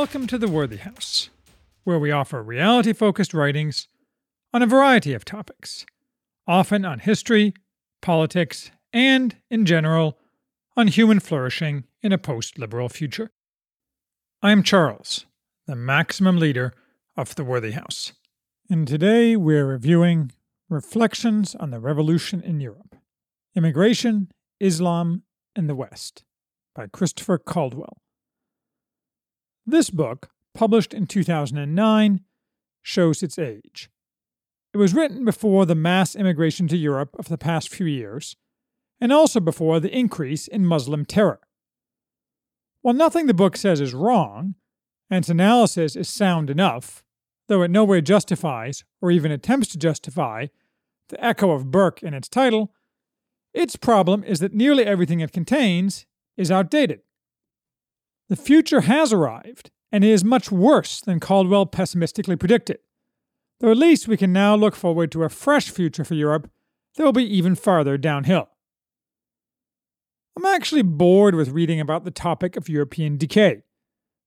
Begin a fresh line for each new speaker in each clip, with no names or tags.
Welcome to the Worthy House, where we offer reality focused writings on a variety of topics, often on history, politics, and, in general, on human flourishing in a post liberal future. I am Charles, the maximum leader of the Worthy House, and today we're reviewing Reflections on the Revolution in Europe Immigration, Islam, and the West by Christopher Caldwell. This book, published in 2009, shows its age. It was written before the mass immigration to Europe of the past few years, and also before the increase in Muslim terror. While nothing the book says is wrong, and its analysis is sound enough, though it nowhere justifies, or even attempts to justify, the echo of Burke in its title, its problem is that nearly everything it contains is outdated. The future has arrived, and it is much worse than Caldwell pessimistically predicted, though at least we can now look forward to a fresh future for Europe that will be even farther downhill. I'm actually bored with reading about the topic of European decay,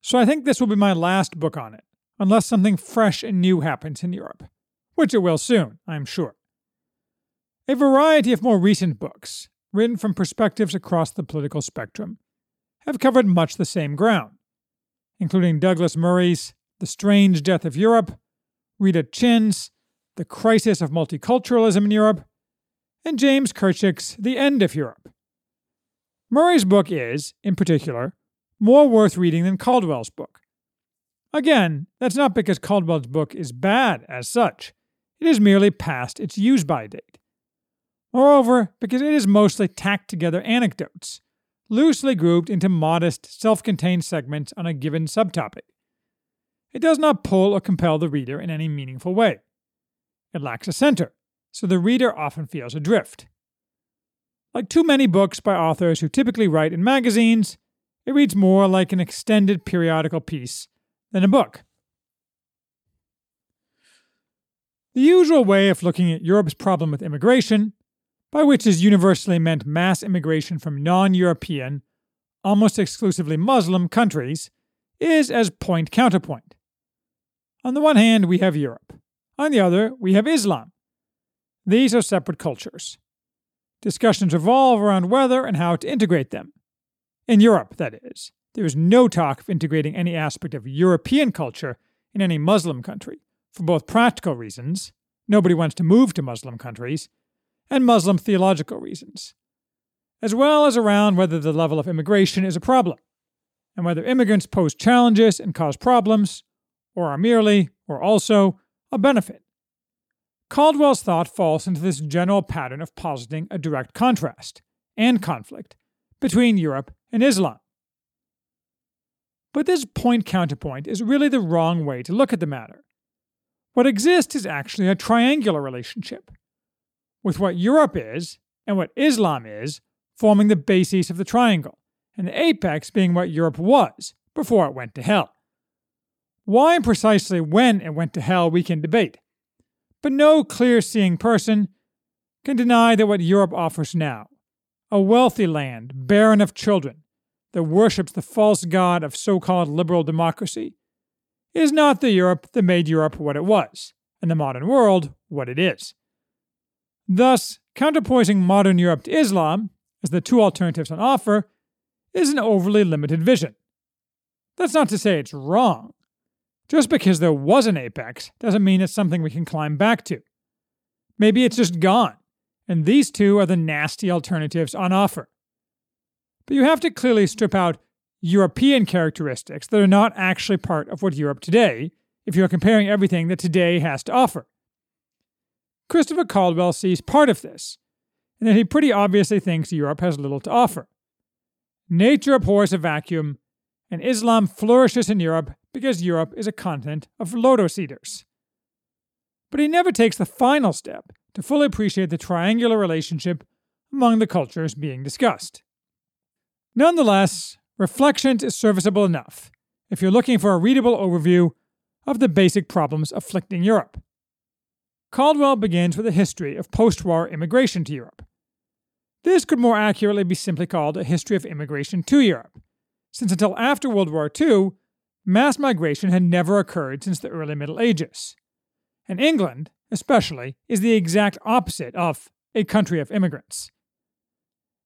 so I think this will be my last book on it, unless something fresh and new happens in Europe, which it will soon, I'm sure. A variety of more recent books, written from perspectives across the political spectrum, have covered much the same ground, including Douglas Murray's The Strange Death of Europe, Rita Chin's The Crisis of Multiculturalism in Europe, and James Kirchick's The End of Europe. Murray's book is, in particular, more worth reading than Caldwell's book. Again, that's not because Caldwell's book is bad as such, it is merely past its use by date. Moreover, because it is mostly tacked together anecdotes, loosely grouped into modest, self contained segments on a given subtopic. It does not pull or compel the reader in any meaningful way. It lacks a center, so the reader often feels adrift. Like too many books by authors who typically write in magazines, it reads more like an extended periodical piece than a book. The usual way of looking at Europe's problem with immigration by which is universally meant mass immigration from non European, almost exclusively Muslim countries, is as point counterpoint. On the one hand, we have Europe. On the other, we have Islam. These are separate cultures. Discussions revolve around whether and how to integrate them. In Europe, that is. There is no talk of integrating any aspect of European culture in any Muslim country, for both practical reasons nobody wants to move to Muslim countries and Muslim theological reasons, as well as around whether the level of immigration is a problem, and whether immigrants pose challenges and cause problems, or are merely, or also, a benefit. Caldwell's thought falls into this general pattern of positing a direct contrast and conflict between Europe and Islam. But this point counterpoint is really the wrong way to look at the matter. What exists is actually a triangular relationship with what Europe is and what Islam is forming the basis of the triangle, and the apex being what Europe was before it went to hell. Why and precisely when it went to hell we can debate, but no clear seeing person can deny that what Europe offers now, a wealthy land barren of children that worships the false god of so called liberal democracy, is not the Europe that made Europe what it was, and the modern world what it is. Thus, counterpoising modern Europe to Islam as the two alternatives on offer is an overly limited vision. That's not to say it's wrong. Just because there was an apex doesn't mean it's something we can climb back to. Maybe it's just gone, and these two are the nasty alternatives on offer. But you have to clearly strip out European characteristics that are not actually part of what Europe today if you're comparing everything that today has to offer. Christopher Caldwell sees part of this, and that he pretty obviously thinks Europe has little to offer. Nature abhors a vacuum, and Islam flourishes in Europe because Europe is a continent of lotus eaters. But he never takes the final step to fully appreciate the triangular relationship among the cultures being discussed. Nonetheless, Reflections is serviceable enough if you're looking for a readable overview of the basic problems afflicting Europe. Caldwell begins with a history of post war immigration to Europe. This could more accurately be simply called a history of immigration to Europe, since until after World War II, mass migration had never occurred since the early Middle Ages. And England, especially, is the exact opposite of a country of immigrants.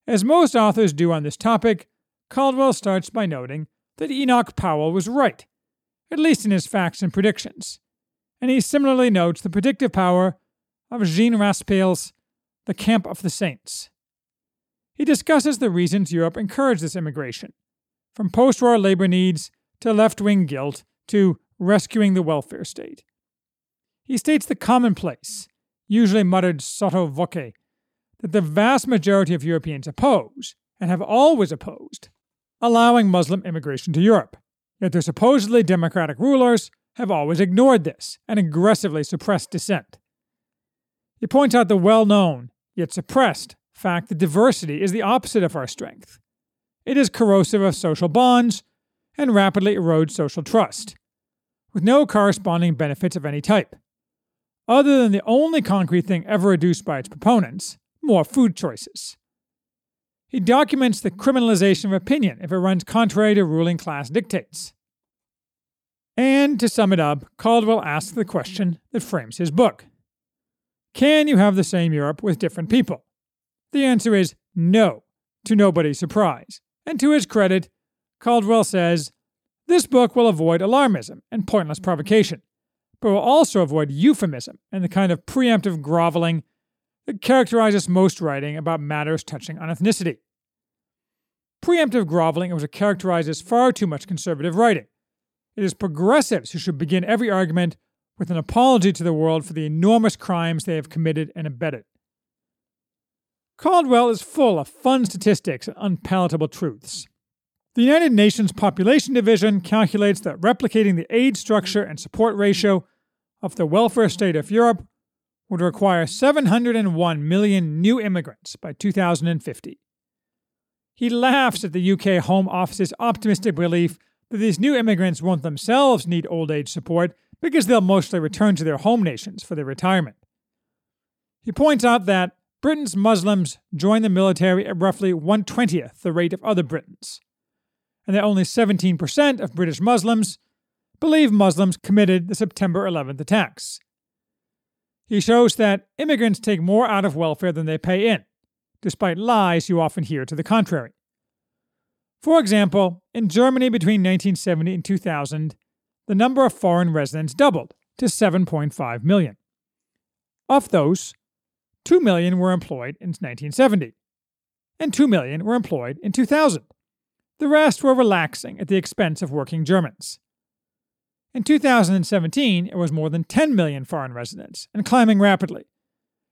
As most authors do on this topic, Caldwell starts by noting that Enoch Powell was right, at least in his facts and predictions, and he similarly notes the predictive power of Jean Raspail's The Camp of the Saints. He discusses the reasons Europe encouraged this immigration, from post war labor needs to left wing guilt to rescuing the welfare state. He states the commonplace, usually muttered sotto voce, that the vast majority of Europeans oppose, and have always opposed, allowing Muslim immigration to Europe. Yet their supposedly democratic rulers have always ignored this and aggressively suppressed dissent. He points out the well known, yet suppressed, fact that diversity is the opposite of our strength. It is corrosive of social bonds and rapidly erodes social trust, with no corresponding benefits of any type. Other than the only concrete thing ever adduced by its proponents more food choices. He documents the criminalization of opinion if it runs contrary to ruling class dictates. And to sum it up, Caldwell asks the question that frames his book Can you have the same Europe with different people? The answer is no, to nobody's surprise. And to his credit, Caldwell says this book will avoid alarmism and pointless provocation, but will also avoid euphemism and the kind of preemptive groveling that characterizes most writing about matters touching on ethnicity. Preemptive groveling is what characterizes far too much conservative writing. It is progressives who should begin every argument with an apology to the world for the enormous crimes they have committed and abetted. Caldwell is full of fun statistics and unpalatable truths. The United Nations Population Division calculates that replicating the age structure and support ratio of the welfare state of Europe would require 701 million new immigrants by 2050. He laughs at the UK Home Office's optimistic belief that these new immigrants won't themselves need old age support because they'll mostly return to their home nations for their retirement. He points out that Britain's Muslims join the military at roughly 120th the rate of other Britons, and that only 17% of British Muslims believe Muslims committed the September 11th attacks. He shows that immigrants take more out of welfare than they pay in, despite lies you often hear to the contrary. For example, in Germany between 1970 and 2000, the number of foreign residents doubled to 7.5 million. Of those, 2 million were employed in 1970, and 2 million were employed in 2000. The rest were relaxing at the expense of working Germans. In 2017, it was more than 10 million foreign residents and climbing rapidly.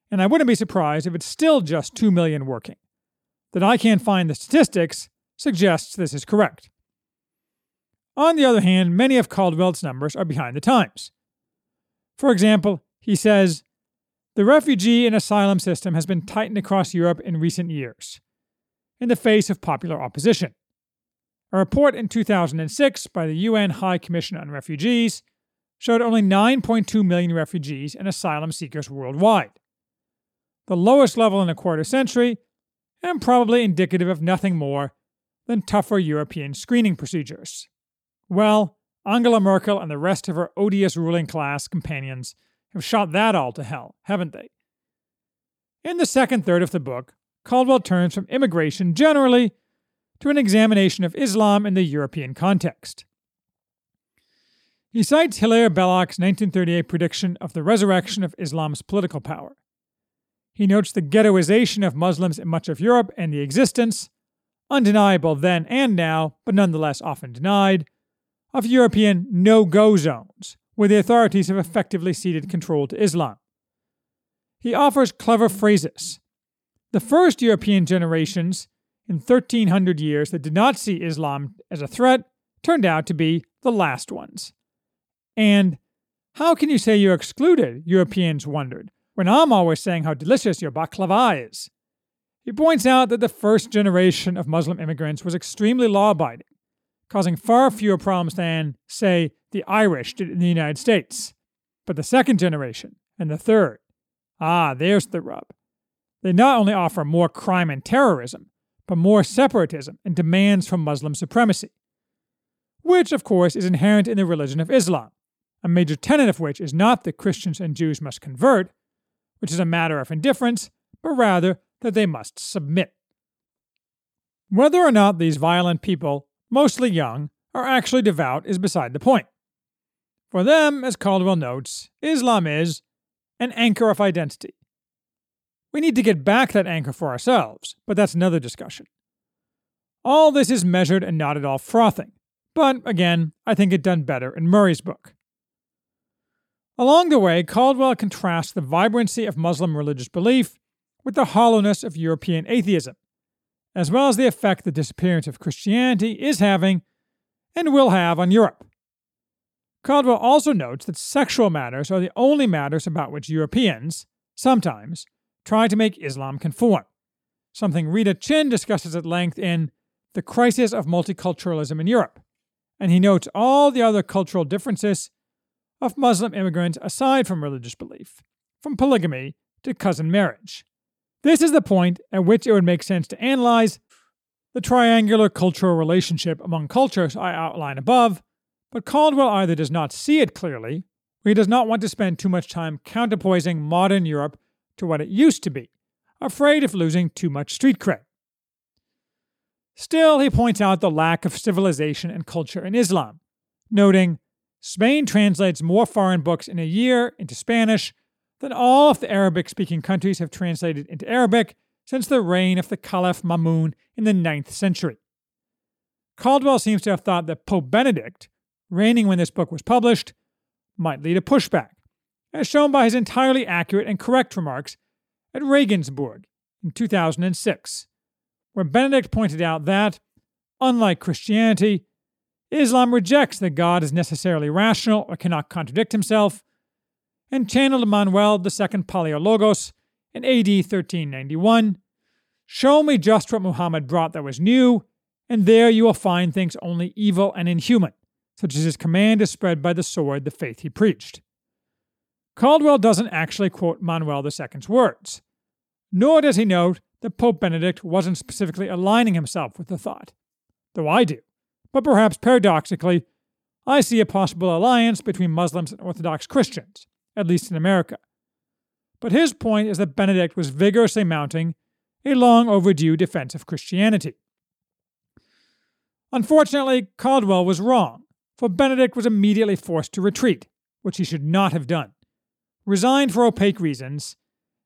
And I wouldn't be surprised if it's still just 2 million working. That I can't find the statistics suggests this is correct. On the other hand, many of Caldwell's numbers are behind the times. For example, he says, the refugee and asylum system has been tightened across Europe in recent years, in the face of popular opposition. A report in 2006 by the UN High Commission on Refugees showed only 9.2 million refugees and asylum seekers worldwide. The lowest level in a quarter century, and probably indicative of nothing more than tougher European screening procedures. Well, Angela Merkel and the rest of her odious ruling class companions have shot that all to hell, haven't they? In the second third of the book, Caldwell turns from immigration generally to an examination of Islam in the European context. He cites Hilaire Belloc's 1938 prediction of the resurrection of Islam's political power. He notes the ghettoization of Muslims in much of Europe and the existence, undeniable then and now, but nonetheless often denied, of European no go zones, where the authorities have effectively ceded control to Islam. He offers clever phrases. The first European generations in 1300 years that did not see Islam as a threat turned out to be the last ones. And how can you say you're excluded? Europeans wondered, when I'm always saying how delicious your baklava is. He points out that the first generation of Muslim immigrants was extremely law abiding, causing far fewer problems than, say, the Irish did in the United States. But the second generation and the third, ah, there's the rub. They not only offer more crime and terrorism, but more separatism and demands for Muslim supremacy. which, of course, is inherent in the religion of Islam, a major tenet of which is not that Christians and Jews must convert, which is a matter of indifference, but rather that they must submit. Whether or not these violent people, mostly young, are actually devout is beside the point. For them, as Caldwell notes, Islam is an anchor of identity. We need to get back that anchor for ourselves, but that's another discussion. All this is measured and not at all frothing, but again, I think it done better in Murray's book. Along the way, Caldwell contrasts the vibrancy of Muslim religious belief with the hollowness of European atheism, as well as the effect the disappearance of Christianity is having and will have on Europe. Caldwell also notes that sexual matters are the only matters about which Europeans, sometimes, try to make Islam conform, something Rita Chin discusses at length in The Crisis of Multiculturalism in Europe, and he notes all the other cultural differences of Muslim immigrants aside from religious belief, from polygamy to cousin marriage. This is the point at which it would make sense to analyze the triangular cultural relationship among cultures I outline above but Caldwell either does not see it clearly, or he does not want to spend too much time counterpoising modern Europe to what it used to be, afraid of losing too much street cred. Still, he points out the lack of civilization and culture in Islam, noting Spain translates more foreign books in a year into Spanish than all of the Arabic speaking countries have translated into Arabic since the reign of the Caliph Mamun in the 9th century. Caldwell seems to have thought that Pope Benedict reigning when this book was published, might lead a pushback, as shown by his entirely accurate and correct remarks at Regensburg in 2006, where Benedict pointed out that, unlike Christianity, Islam rejects that God is necessarily rational or cannot contradict himself, and channeled Manuel II Paleologos in AD 1391 Show me just what Muhammad brought that was new, and there you will find things only evil and inhuman such as his command to spread by the sword the faith he preached. Caldwell doesn't actually quote Manuel II's words, nor does he note that Pope Benedict wasn't specifically aligning himself with the thought, though I do. But perhaps paradoxically, I see a possible alliance between Muslims and Orthodox Christians, at least in America. But his point is that Benedict was vigorously mounting a long overdue defense of Christianity. Unfortunately, Caldwell was wrong for Benedict was immediately forced to retreat, which he should not have done, resigned for opaque reasons,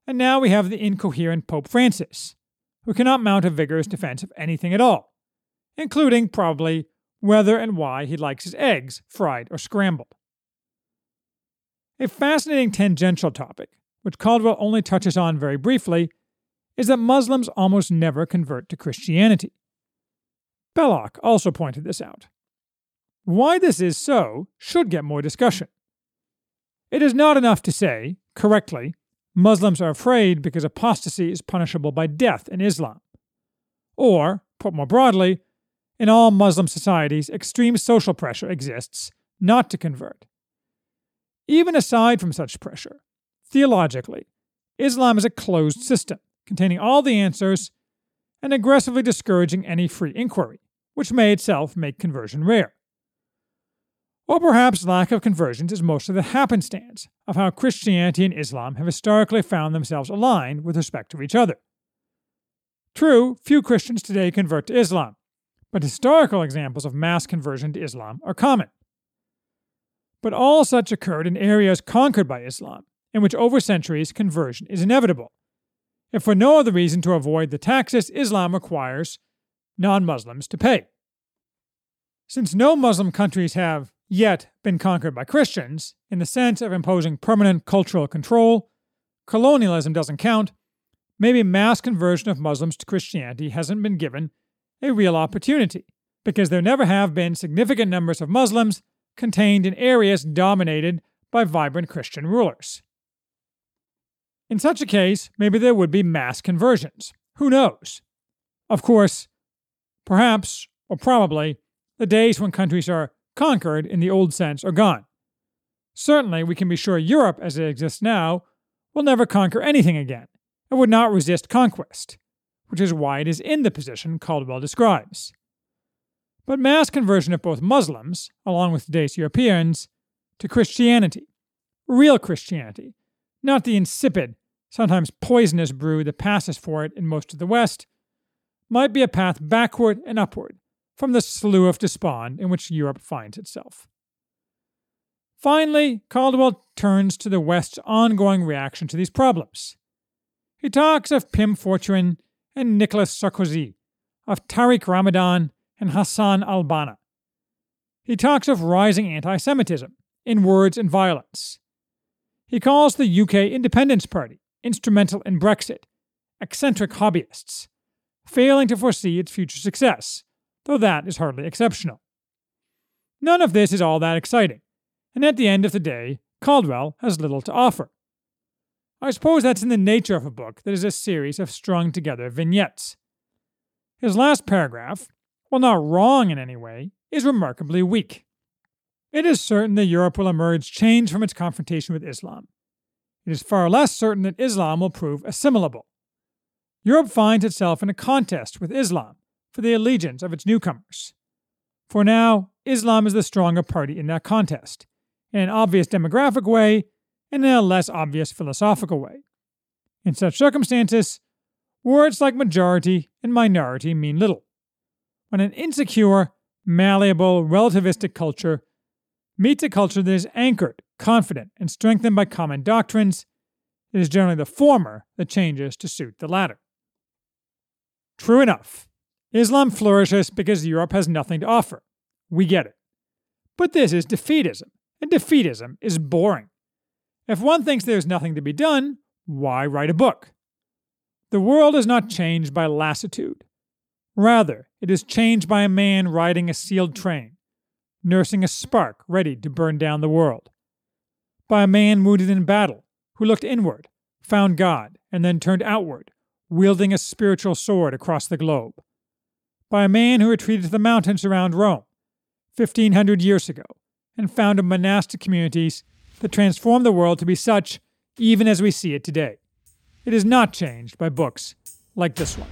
and now we have the incoherent Pope Francis, who cannot mount a vigorous defense of anything at all, including, probably, whether and why he likes his eggs fried or scrambled. A fascinating tangential topic, which Caldwell only touches on very briefly, is that Muslims almost never convert to Christianity. Belloc also pointed this out. Why this is so should get more discussion. It is not enough to say, correctly, Muslims are afraid because apostasy is punishable by death in Islam. Or, put more broadly, in all Muslim societies, extreme social pressure exists not to convert. Even aside from such pressure, theologically, Islam is a closed system containing all the answers and aggressively discouraging any free inquiry, which may itself make conversion rare. Or perhaps lack of conversions is mostly the happenstance of how Christianity and Islam have historically found themselves aligned with respect to each other. True, few Christians today convert to Islam, but historical examples of mass conversion to Islam are common. But all such occurred in areas conquered by Islam, in which over centuries conversion is inevitable. If for no other reason to avoid the taxes Islam requires non Muslims to pay. Since no Muslim countries have yet been conquered by Christians in the sense of imposing permanent cultural control, colonialism doesn't count, maybe mass conversion of Muslims to Christianity hasn't been given a real opportunity because there never have been significant numbers of Muslims contained in areas dominated by vibrant Christian rulers. In such a case, maybe there would be mass conversions. Who knows? Of course, perhaps, or probably, the days when countries are conquered in the old sense are gone. Certainly, we can be sure Europe as it exists now will never conquer anything again and would not resist conquest, which is why it is in the position Caldwell describes. But mass conversion of both Muslims, along with today's Europeans, to Christianity, real Christianity, not the insipid, sometimes poisonous brew that passes for it in most of the West, might be a path backward and upward from the slough of despond in which Europe finds itself. Finally, Caldwell turns to the West's ongoing reaction to these problems. He talks of Pim Fortuyn and Nicolas Sarkozy, of Tariq Ramadan and Hassan al Banna. He talks of rising anti Semitism in words and violence. He calls the UK Independence Party instrumental in Brexit, eccentric hobbyists, failing to foresee its future success, though that is hardly exceptional. None of this is all that exciting, and at the end of the day, Caldwell has little to offer. I suppose that's in the nature of a book that is a series of strung together vignettes. His last paragraph, while not wrong in any way, is remarkably weak. It is certain that Europe will emerge changed from its confrontation with Islam. It is far less certain that Islam will prove assimilable. Europe finds itself in a contest with Islam for the allegiance of its newcomers. For now, Islam is the stronger party in that contest, in an obvious demographic way and in a less obvious philosophical way. In such circumstances, words like majority and minority mean little. When an insecure, malleable, relativistic culture meets a culture that is anchored, confident, and strengthened by common doctrines, it is generally the former that changes to suit the latter. True enough, Islam flourishes because Europe has nothing to offer. We get it. But this is defeatism, and defeatism is boring. If one thinks there's nothing to be done, why write a book? The world is not changed by lassitude. Rather, it is changed by a man riding a sealed train, nursing a spark ready to burn down the world. By a man wounded in battle, who looked inward, found God, and then turned outward, wielding a spiritual sword across the globe. By a man who retreated to the mountains around Rome, 1500 years ago, and founded monastic communities that transformed the world to be such even as we see it today. It is not changed by books like this one.